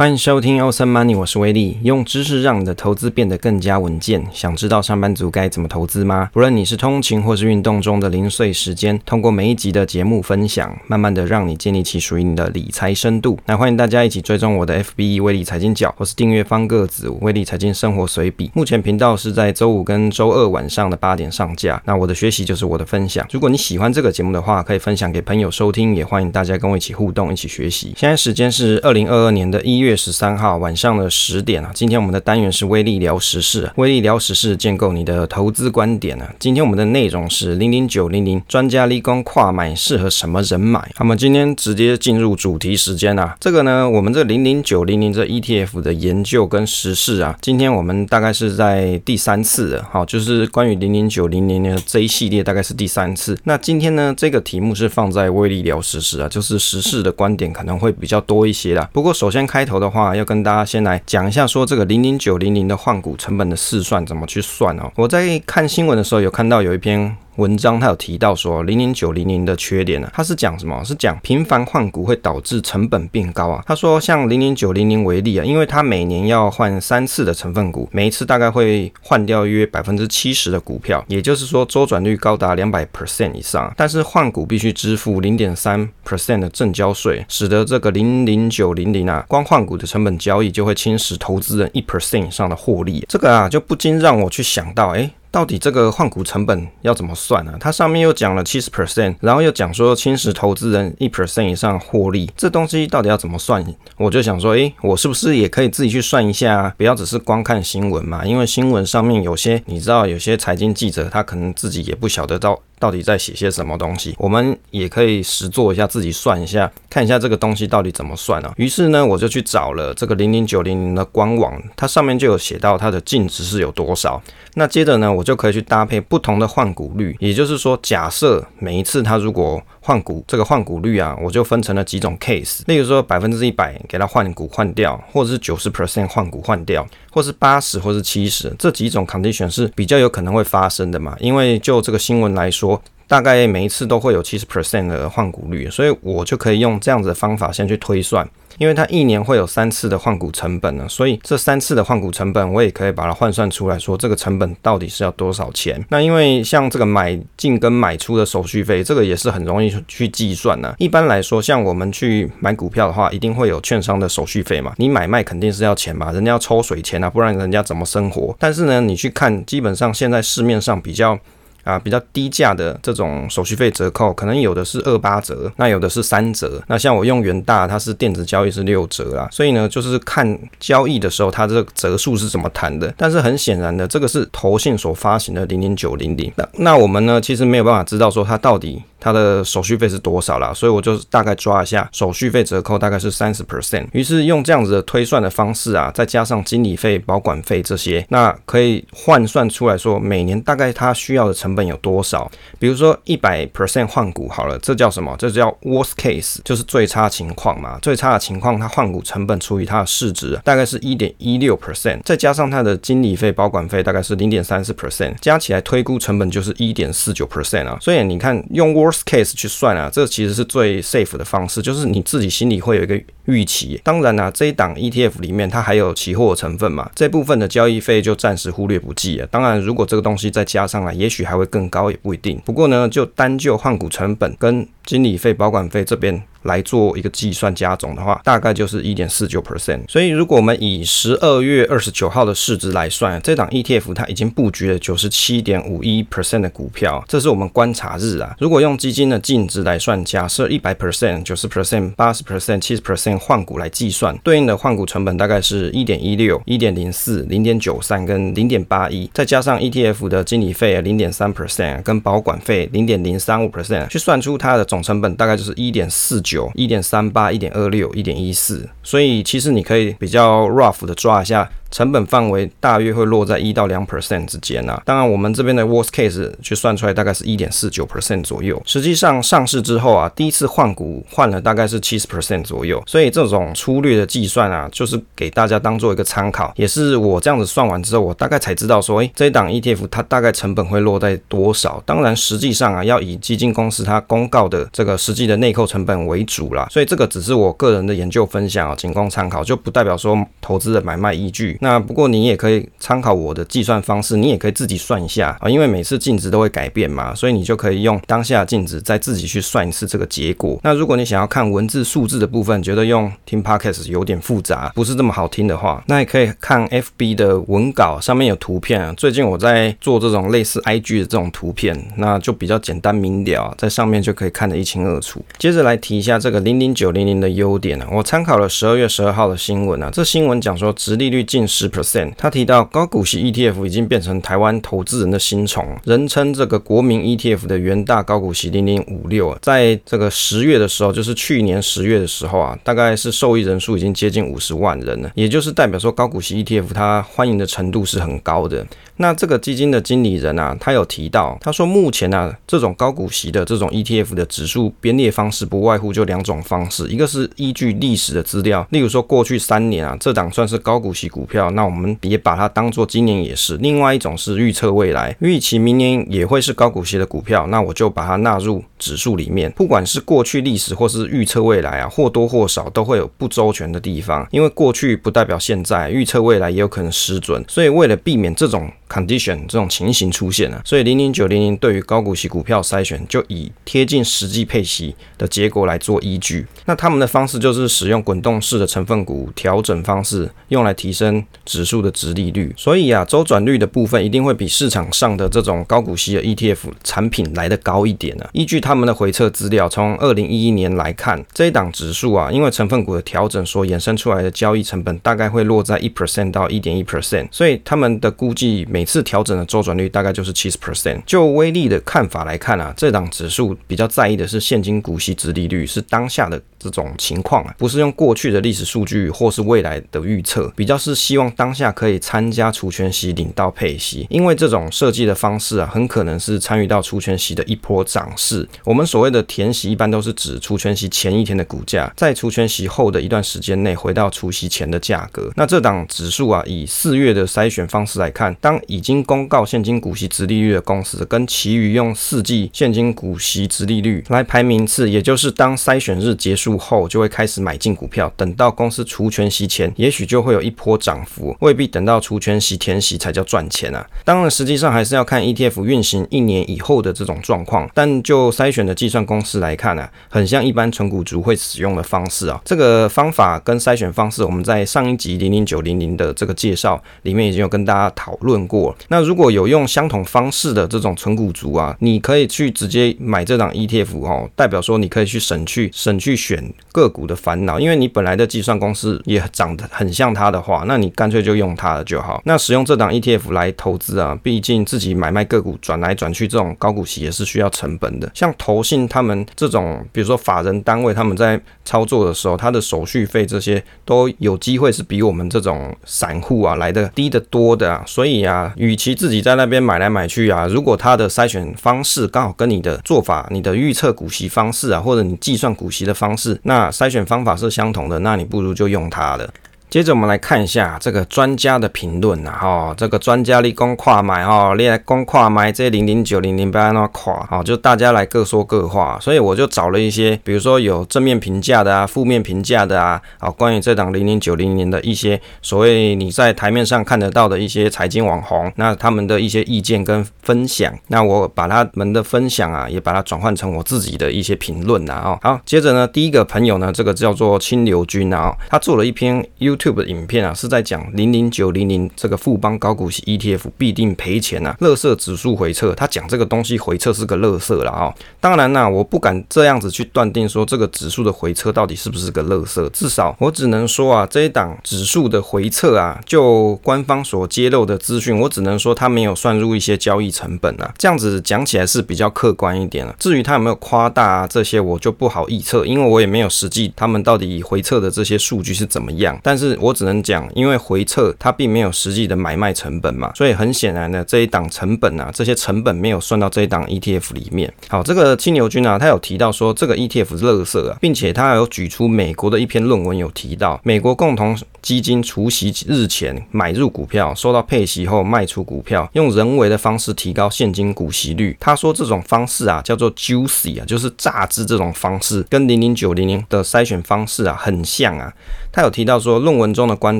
欢迎收听 Awesome Money，我是威利，用知识让你的投资变得更加稳健。想知道上班族该怎么投资吗？不论你是通勤或是运动中的零碎时间，通过每一集的节目分享，慢慢的让你建立起属于你的理财深度。那欢迎大家一起追踪我的 FB 威利财经角，或是订阅方个子威利财经生活随笔。目前频道是在周五跟周二晚上的八点上架。那我的学习就是我的分享。如果你喜欢这个节目的话，可以分享给朋友收听，也欢迎大家跟我一起互动，一起学习。现在时间是二零二二年的一月。月十三号晚上的十点啊，今天我们的单元是威利聊时事，威利聊时事，建构你的投资观点啊。今天我们的内容是零零九零零专家立功跨买适合什么人买？那么今天直接进入主题时间啊，这个呢，我们这零零九零零这 ETF 的研究跟时事啊，今天我们大概是在第三次了，好，就是关于零零九零零的这一系列大概是第三次。那今天呢，这个题目是放在威利聊时事啊，就是时事的观点可能会比较多一些啦。不过首先开头。的话，要跟大家先来讲一下，说这个零零九零零的换股成本的试算怎么去算哦。我在看新闻的时候有看到有一篇。文章他有提到说，零零九零零的缺点呢、啊，他是讲什么？是讲频繁换股会导致成本变高啊。他说，像零零九零零为例啊，因为他每年要换三次的成分股，每一次大概会换掉约百分之七十的股票，也就是说周转率高达两百 percent 以上。但是换股必须支付零点三 percent 的证交税，使得这个零零九零零啊，光换股的成本交易就会侵蚀投资人一 percent 以上的获利。这个啊，就不禁让我去想到，哎。到底这个换股成本要怎么算呢？它上面又讲了七十 percent，然后又讲说侵蚀投资人一 percent 以上获利，这东西到底要怎么算？我就想说，诶，我是不是也可以自己去算一下？啊不要只是光看新闻嘛，因为新闻上面有些你知道，有些财经记者他可能自己也不晓得到。到底在写些什么东西？我们也可以实做一下，自己算一下，看一下这个东西到底怎么算啊。于是呢，我就去找了这个零零九零零的官网，它上面就有写到它的净值是有多少。那接着呢，我就可以去搭配不同的换股率，也就是说，假设每一次它如果换股这个换股率啊，我就分成了几种 case，例如说百分之一百给它换股换掉，或者是九十 percent 换股换掉，或是八十或是七十，这几种 condition 是比较有可能会发生的嘛。因为就这个新闻来说，大概每一次都会有七十 percent 的换股率，所以我就可以用这样子的方法先去推算。因为它一年会有三次的换股成本呢，所以这三次的换股成本我也可以把它换算出来说，这个成本到底是要多少钱？那因为像这个买进跟买出的手续费，这个也是很容易去计算呢。一般来说，像我们去买股票的话，一定会有券商的手续费嘛，你买卖肯定是要钱嘛，人家要抽水钱啊，不然人家怎么生活？但是呢，你去看，基本上现在市面上比较。啊，比较低价的这种手续费折扣，可能有的是二八折，那有的是三折。那像我用元大，它是电子交易是六折啦，所以呢，就是看交易的时候，它这个折数是怎么谈的。但是很显然的，这个是投信所发行的零零九零零。那那我们呢，其实没有办法知道说它到底。它的手续费是多少啦？所以我就大概抓一下，手续费折扣大概是三十 percent。于是用这样子的推算的方式啊，再加上经理费、保管费这些，那可以换算出来说，每年大概它需要的成成本有多少？比如说一百 percent 换股好了，这叫什么？这叫 worst case，就是最差情况嘛。最差的情况，它换股成本除以它的市值，大概是一点一六 percent，再加上它的经理费、保管费大概是零点三四 percent，加起来推估成本就是一点四九 percent 啊。所以你看用 worst case 去算啊，这其实是最 safe 的方式，就是你自己心里会有一个预期。当然啊，这一档 ETF 里面它还有期货成分嘛，这部分的交易费就暂时忽略不计啊。当然，如果这个东西再加上来，也许还会会更高，也不一定。不过呢，就单就换股成本跟经理费、保管费这边。来做一个计算加总的话，大概就是一点四九 percent。所以如果我们以十二月二十九号的市值来算，这档 ETF 它已经布局了九十七点五一 percent 的股票，这是我们观察日啊。如果用基金的净值来算，假设一百 percent、九十 percent、八十 percent、七十 percent 换股来计算，对应的换股成本大概是一点一六、一点零四、零点九三跟零点八一，再加上 ETF 的经理费零点三 percent 跟保管费零点零三五 percent，去算出它的总成本大概就是一点四九九。一点三八、一点二六、一点一四，所以其实你可以比较 rough 的抓一下成本范围大约会落在一到两 percent 之间啊。当然，我们这边的 worst case 去算出来大概是一点四九 percent 左右。实际上上市之后啊，第一次换股换了大概是七十 percent 左右。所以这种粗略的计算啊，就是给大家当做一个参考，也是我这样子算完之后，我大概才知道说，诶，这一档 ETF 它大概成本会落在多少。当然，实际上啊，要以基金公司它公告的这个实际的内扣成本为主啦。所以这个只是我个人的研究分享啊，仅供参考，就不代表说投资的买卖依据。那不过你也可以参考我的计算方式，你也可以自己算一下啊，因为每次净值都会改变嘛，所以你就可以用当下净值再自己去算一次这个结果。那如果你想要看文字数字的部分，觉得用听 Podcast 有点复杂，不是这么好听的话，那也可以看 FB 的文稿，上面有图片啊。最近我在做这种类似 IG 的这种图片，那就比较简单明了，在上面就可以看得一清二楚。接着来提一下这个零零九零零的优点啊，我参考了十二月十二号的新闻啊，这新闻讲说殖利率近十 percent，他提到高股息 ETF 已经变成台湾投资人的新宠，人称这个国民 ETF 的元大高股息零零五六，在这个十月的时候，就是去年十月的时候啊，大概是受益人数已经接近五十万人了，也就是代表说高股息 ETF 它欢迎的程度是很高的。那这个基金的经理人啊，他有提到，他说目前啊，这种高股息的这种 ETF 的指数编列方式不外乎就两种方式，一个是依据历史的资料，例如说过去三年啊，这档算是高股息股票，那我们也把它当做今年也是；另外一种是预测未来，预期明年也会是高股息的股票，那我就把它纳入指数里面。不管是过去历史或是预测未来啊，或多或少都会有不周全的地方，因为过去不代表现在，预测未来也有可能失准，所以为了避免这种 condition 这种情形出现啊，所以零零九零零对于高股息股票筛选就以贴近实际配息的结果来做依据。那他们的方式就是使用滚动式的成分股调整方式，用来提升指数的殖利率。所以啊，周转率的部分一定会比市场上的这种高股息的 ETF 产品来得高一点啊。依据他们的回测资料，从二零一一年来看，这一档指数啊，因为成分股的调整所衍生出来的交易成本大概会落在一 percent 到一点一 percent，所以他们的估计每次调整的周转率大概就是七十 percent。就威力的看法来看啊，这档指数比较在意的是现金股息殖利率，是当下的这种情况啊，不是用过去的历史数据或是未来的预测，比较是希望当下可以参加除权息领到配息，因为这种设计的方式啊，很可能是参与到除权息的一波涨势。我们所谓的填息一般都是指除权息前一天的股价，在除权息后的一段时间内回到除息前的价格。那这档指数啊，以四月的筛选方式来看，当已经公告现金股息殖利率的公司，跟其余用四季现金股息殖利率来排名次，也就是当筛选日结束后，就会开始买进股票。等到公司除权息前，也许就会有一波涨幅，未必等到除权息填息才叫赚钱啊。当然，实际上还是要看 ETF 运行一年以后的这种状况。但就筛选的计算公式来看呢、很像一般存股族会使用的方式啊。这个方法跟筛选方式，我们在上一集零零九零零的这个介绍里面已经有跟大家讨论过。那如果有用相同方式的这种存股族啊，你可以去直接买这档 ETF 哦，代表说你可以去省去省去选个股的烦恼，因为你本来的计算公式也长得很像它的话，那你干脆就用它了就好。那使用这档 ETF 来投资啊，毕竟自己买卖个股转来转去这种高股息也是需要成本的。像投信他们这种，比如说法人单位他们在操作的时候，他的手续费这些都有机会是比我们这种散户啊来的低得多的啊，所以啊。与其自己在那边买来买去啊，如果它的筛选方式刚好跟你的做法、你的预测股息方式啊，或者你计算股息的方式，那筛选方法是相同的，那你不如就用它了。接着我们来看一下这个专家的评论啊，哈，这个专家立功跨买哈，你来攻跨买这零零九零零八那跨，好，就大家来各说各话，所以我就找了一些，比如说有正面评价的啊，负面评价的啊，好，关于这档零零九零零的一些所谓你在台面上看得到的一些财经网红，那他们的一些意见跟分享，那我把他们的分享啊，也把它转换成我自己的一些评论呐啊，好，接着呢，第一个朋友呢，这个叫做清流君啊，他做了一篇 U。Tube 的影片啊，是在讲零零九零零这个富邦高股息 ETF 必定赔钱啊，乐色指数回撤，他讲这个东西回撤是个乐色了啊。当然啦，我不敢这样子去断定说这个指数的回撤到底是不是个乐色，至少我只能说啊，这一档指数的回撤啊，就官方所揭露的资讯，我只能说他没有算入一些交易成本啊，这样子讲起来是比较客观一点了。至于他有没有夸大啊这些，我就不好预测，因为我也没有实际他们到底回撤的这些数据是怎么样，但是。我只能讲，因为回撤它并没有实际的买卖成本嘛，所以很显然呢这一档成本啊，这些成本没有算到这一档 ETF 里面。好，这个青牛君啊，他有提到说这个 ETF 是垃圾啊，并且他还有举出美国的一篇论文有提到，美国共同基金除息日前买入股票，收到配息后卖出股票，用人为的方式提高现金股息率。他说这种方式啊叫做 juicy 啊，就是榨汁这种方式，跟零零九零零的筛选方式啊很像啊。他有提到说，论文中的观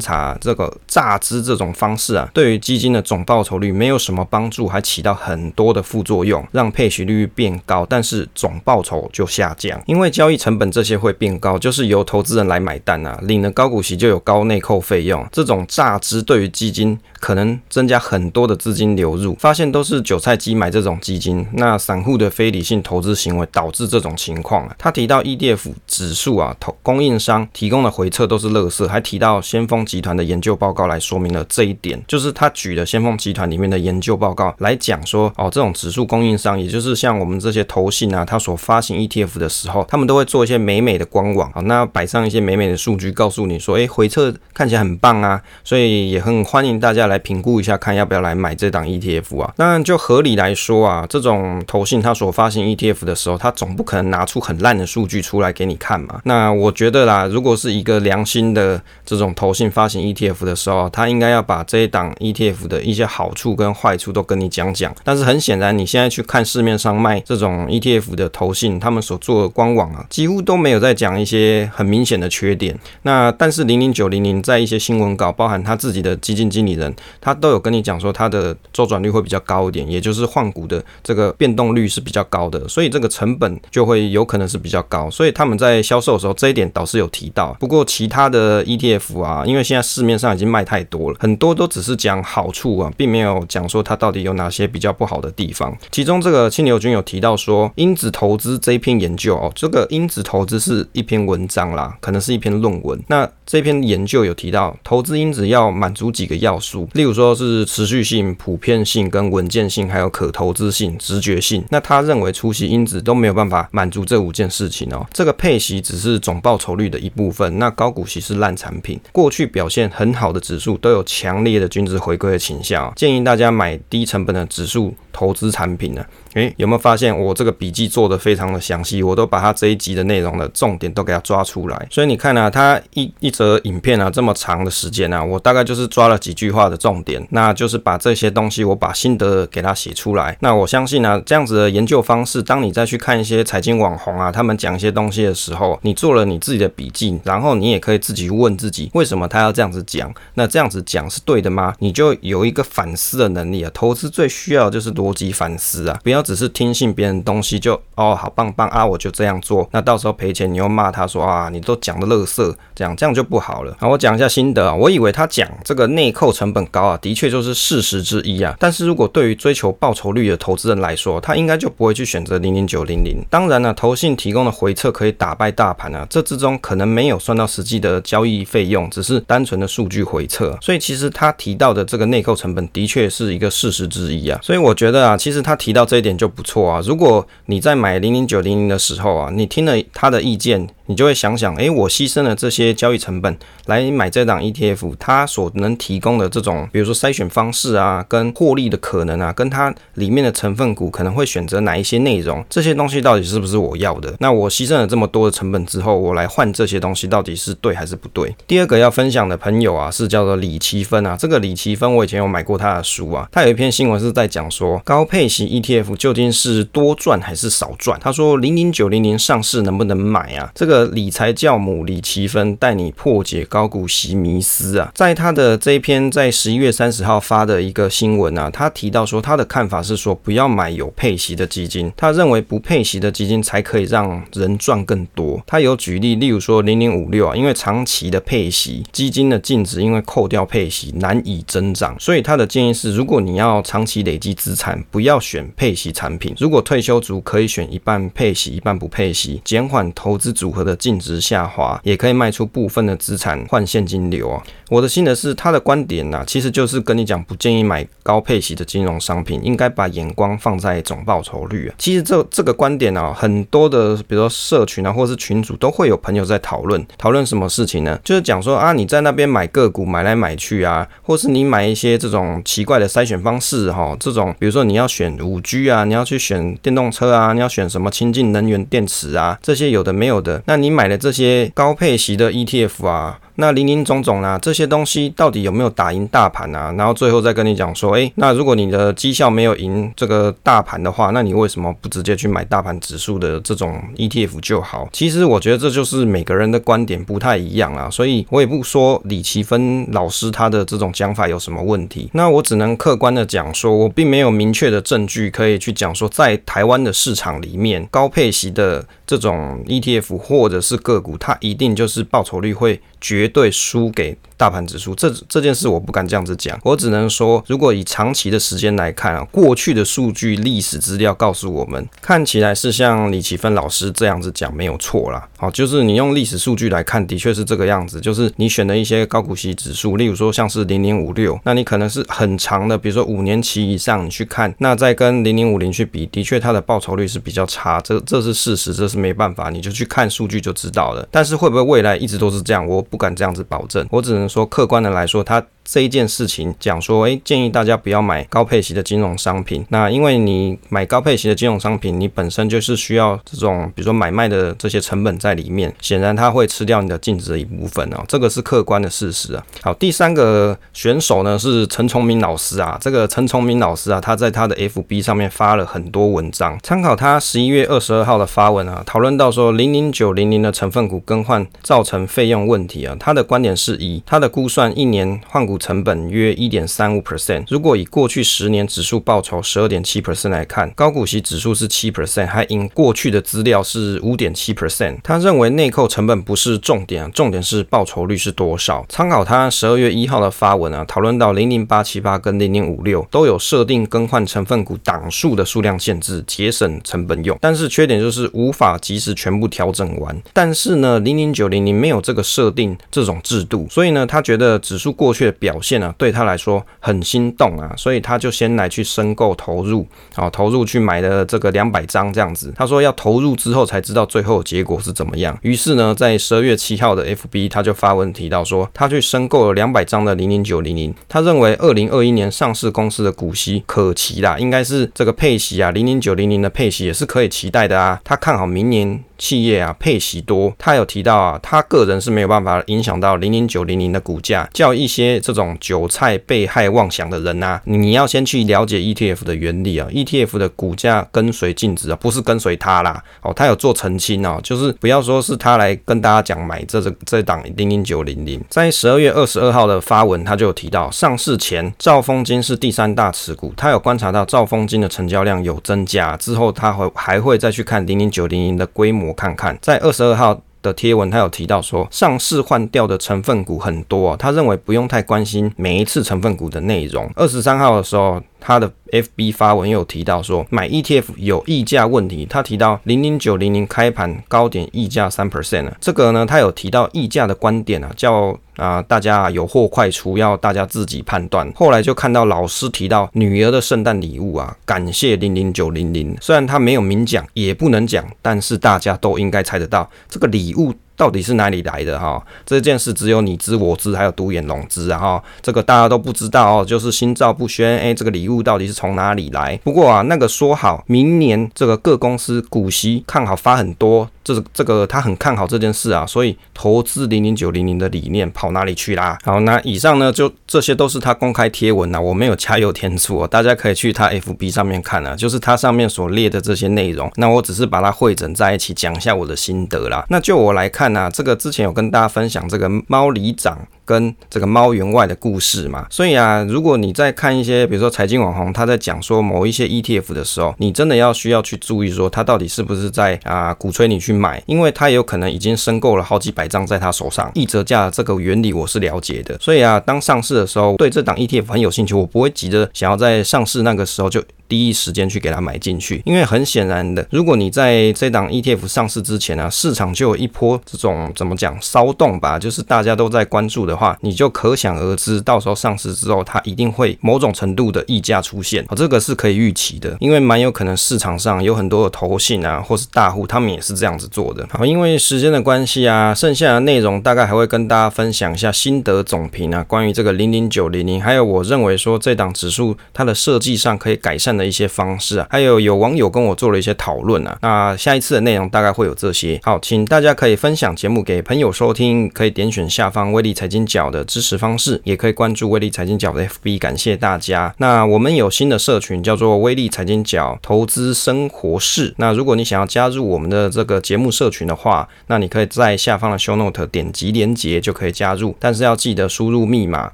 察，这个榨汁这种方式啊，对于基金的总报酬率没有什么帮助，还起到很多的副作用，让配息率变高，但是总报酬就下降。因为交易成本这些会变高，就是由投资人来买单啊，领了高股息就有高内扣费用。这种榨汁对于基金可能增加很多的资金流入，发现都是韭菜机买这种基金，那散户的非理性投资行为导致这种情况啊。他提到 ETF 指数啊，投供应商提供的回撤都是垃圾，还提到先锋集团的研究报告来说明了这一点，就是他举的先锋集团里面的研究报告来讲说，哦，这种指数供应商，也就是像我们这些投信啊，他所发行 ETF 的时候，他们都会做一些美美的官网啊，那摆上一些美美的数据，告诉你说，诶，回撤看起来很棒啊，所以也很欢迎大家来评估一下，看要不要来买这档 ETF 啊。当然，就合理来说啊，这种投信它所发行 ETF 的时候，他总不可能拿出很烂的数据出来给你看嘛。那我觉得啦，如果是一个良心的这种投信发行 ETF 的时候，他应该要把这一档 ETF 的一些好处跟坏处都跟你讲讲。但是很显然，你现在去看市面上卖这种 ETF 的投信，他们所做的官网啊，几乎都没有在讲一些很明显的缺点。那但是零零九零零在一些新闻稿，包含他自己的基金经理人，他都有跟你讲说，他的周转率会比较高一点，也就是换股的这个变动率是比较高的，所以这个成本就会有可能是比较高。所以他们在销售的时候，这一点倒是有提到。不过其他的。ETF 啊，因为现在市面上已经卖太多了，很多都只是讲好处啊，并没有讲说它到底有哪些比较不好的地方。其中这个青牛君有提到说，因子投资这一篇研究哦，这个因子投资是一篇文章啦，可能是一篇论文。那这篇研究有提到，投资因子要满足几个要素，例如说是持续性、普遍性、跟稳健性，还有可投资性、直觉性。那他认为出席因子都没有办法满足这五件事情哦。这个配息只是总报酬率的一部分，那高股息是烂产品，过去表现很好的指数都有强烈的均值回归的倾向，建议大家买低成本的指数投资产品呢。诶，有没有发现我这个笔记做的非常的详细？我都把它这一集的内容的重点都给它抓出来。所以你看啊，它一一则影片啊这么长的时间啊，我大概就是抓了几句话的重点，那就是把这些东西我把心得给它写出来。那我相信呢，这样子的研究方式，当你再去看一些财经网红啊，他们讲一些东西的时候，你做了你自己的笔记，然后你也可以自己问自己，为什么他要这样子讲？那这样子讲是对的吗？你就有一个反思的能力啊。投资最需要的就是逻辑反思啊，不要只是听信别人东西就哦好棒棒啊，我就这样做，那到时候赔钱你又骂他说啊，你都讲的垃圾，这样这样就不好了。好，我讲一下心得啊，我以为他讲这个内扣成本高啊，的确就是事实之一啊。但是如果对于追求报酬率的投资人来说，他应该就不会去选择零零九零零。当然了，投信提供的回测可以打败大盘啊，这之中可能没有算到实际的交易费用，只是单纯的数据回测。所以其实他提到的这个内扣成本的确是一个事实之一啊。所以我觉得啊，其实他提到这一点就不错。啊！如果你在买零零九零零的时候啊，你听了他的意见。你就会想想，诶，我牺牲了这些交易成本来买这档 ETF，它所能提供的这种，比如说筛选方式啊，跟获利的可能啊，跟它里面的成分股可能会选择哪一些内容，这些东西到底是不是我要的？那我牺牲了这么多的成本之后，我来换这些东西，到底是对还是不对？第二个要分享的朋友啊，是叫做李奇芬啊，这个李奇芬我以前有买过他的书啊，他有一篇新闻是在讲说高配型 ETF 究竟是多赚还是少赚？他说零零九零零上市能不能买啊？这个。理财教母李奇芬带你破解高股息迷思啊，在他的这一篇在十一月三十号发的一个新闻啊，他提到说他的看法是说不要买有配息的基金，他认为不配息的基金才可以让人赚更多。他有举例，例如说零零五六啊，因为长期的配息，基金的净值因为扣掉配息难以增长，所以他的建议是，如果你要长期累积资产，不要选配息产品。如果退休族可以选一半配息一半不配息，减缓投资组合的。的净值下滑，也可以卖出部分的资产换现金流啊。我的心得是，他的观点呢、啊，其实就是跟你讲，不建议买高配息的金融商品，应该把眼光放在总报酬率啊。其实这这个观点啊，很多的，比如说社群啊，或是群组都会有朋友在讨论，讨论什么事情呢？就是讲说啊，你在那边买个股买来买去啊，或是你买一些这种奇怪的筛选方式哈、哦，这种比如说你要选五 G 啊，你要去选电动车啊，你要选什么清净能源电池啊，这些有的没有的，那你买的这些高配型的 ETF 啊。那林林总总啊，这些东西到底有没有打赢大盘啊？然后最后再跟你讲说，诶，那如果你的绩效没有赢这个大盘的话，那你为什么不直接去买大盘指数的这种 ETF 就好？其实我觉得这就是每个人的观点不太一样啊，所以我也不说李奇芬老师他的这种讲法有什么问题。那我只能客观的讲说，我并没有明确的证据可以去讲说，在台湾的市场里面，高配息的这种 ETF 或者是个股，它一定就是报酬率会绝对输给大盘指数，这这件事我不敢这样子讲，我只能说，如果以长期的时间来看啊，过去的数据、历史资料告诉我们，看起来是像李奇芬老师这样子讲没有错啦。好，就是你用历史数据来看，的确是这个样子，就是你选的一些高股息指数，例如说像是零零五六，那你可能是很长的，比如说五年期以上，你去看，那再跟零零五零去比，的确它的报酬率是比较差，这这是事实，这是没办法，你就去看数据就知道了。但是会不会未来一直都是这样，我不敢这样子保证，我只能。说客观的来说，它。这一件事情讲说，诶，建议大家不要买高配息的金融商品。那因为你买高配息的金融商品，你本身就是需要这种，比如说买卖的这些成本在里面，显然它会吃掉你的净值的一部分哦，这个是客观的事实啊。好，第三个选手呢是陈崇明老师啊，这个陈崇明老师啊，他在他的 FB 上面发了很多文章，参考他十一月二十二号的发文啊，讨论到说零零九零零的成分股更换造成费用问题啊，他的观点是以他的估算一年换股。成本约一点三五 percent。如果以过去十年指数报酬十二点七 percent 来看，高股息指数是七 percent，还因过去的资料是五点七 percent。他认为内扣成本不是重点，重点是报酬率是多少。参考他十二月一号的发文啊，讨论到零零八七八跟零零五六都有设定更换成分股档数的数量限制，节省成本用。但是缺点就是无法及时全部调整完。但是呢，零零九零零没有这个设定这种制度，所以呢，他觉得指数过去的表。表现啊，对他来说很心动啊，所以他就先来去申购投入，啊，投入去买了这个两百张这样子。他说要投入之后才知道最后结果是怎么样。于是呢，在十二月七号的 FB，他就发文提到说，他去申购了两百张的零零九零零。他认为二零二一年上市公司的股息可期啦，应该是这个配息啊，零零九零零的配息也是可以期待的啊。他看好明年。企业啊，配息多，他有提到啊，他个人是没有办法影响到零零九零零的股价，叫一些这种韭菜被害妄想的人、啊，你要先去了解 ETF 的原理啊，ETF 的股价跟随净值啊，不是跟随他啦，哦，他有做澄清哦，就是不要说是他来跟大家讲买这这这档零零九零零，在十二月二十二号的发文，他就有提到上市前兆丰金是第三大持股，他有观察到兆丰金的成交量有增加，之后他会还会再去看零零九零零的规模。我看看，在二十二号的贴文，他有提到说，上市换掉的成分股很多，他认为不用太关心每一次成分股的内容。二十三号的时候，他的 FB 发文有提到说，买 ETF 有溢价问题。他提到零零九零零开盘高点溢价三 percent，这个呢，他有提到溢价的观点啊，叫啊大家有货快出，要大家自己判断。后来就看到老师提到女儿的圣诞礼物啊，感谢零零九零零。虽然他没有明讲，也不能讲，但是大家都应该猜得到这个礼物。到底是哪里来的哈？这件事只有你知我知，还有独眼龙知啊哈。这个大家都不知道哦，就是心照不宣。哎，这个礼物到底是从哪里来？不过啊，那个说好明年这个各公司股息看好发很多。这这个他很看好这件事啊，所以投资零零九零零的理念跑哪里去啦？好，那以上呢，就这些都是他公开贴文啊，我没有加油添醋哦，大家可以去他 FB 上面看啊，就是他上面所列的这些内容。那我只是把它汇整在一起讲一下我的心得啦。那就我来看呢，啊，这个之前有跟大家分享这个猫里长。跟这个猫员外的故事嘛，所以啊，如果你在看一些，比如说财经网红他在讲说某一些 ETF 的时候，你真的要需要去注意说他到底是不是在啊鼓吹你去买，因为他有可能已经申购了好几百张在他手上，一折价这个原理我是了解的，所以啊，当上市的时候对这档 ETF 很有兴趣，我不会急着想要在上市那个时候就。第一时间去给它买进去。因为很显然的，如果你在这档 ETF 上市之前啊，市场就有一波这种怎么讲骚动吧，就是大家都在关注的话，你就可想而知，到时候上市之后，它一定会某种程度的溢价出现。这个是可以预期的，因为蛮有可能市场上有很多的投信啊，或是大户，他们也是这样子做的。好，因为时间的关系啊，剩下的内容大概还会跟大家分享一下心得总评啊，关于这个零零九零零，还有我认为说这档指数它的设计上可以改善的一些方式啊，还有有网友跟我做了一些讨论啊。那下一次的内容大概会有这些。好，请大家可以分享节目给朋友收听，可以点选下方威利财经角的支持方式，也可以关注威利财经角的 FB，感谢大家。那我们有新的社群叫做威利财经角投资生活室。那如果你想要加入我们的这个节目社群的话，那你可以在下方的 Show Note 点击连接就可以加入，但是要记得输入密码，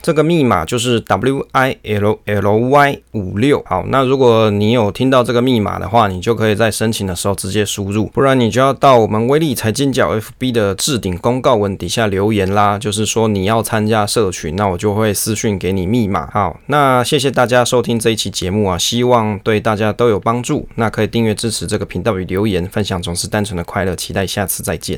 这个密码就是 W I L L Y 五六。好，那如果你有听到这个密码的话，你就可以在申请的时候直接输入，不然你就要到我们威利财经角 FB 的置顶公告文底下留言啦，就是说你要要参加社群，那我就会私讯给你密码。好，那谢谢大家收听这一期节目啊，希望对大家都有帮助。那可以订阅支持这个频道与留言分享，总是单纯的快乐。期待下次再见。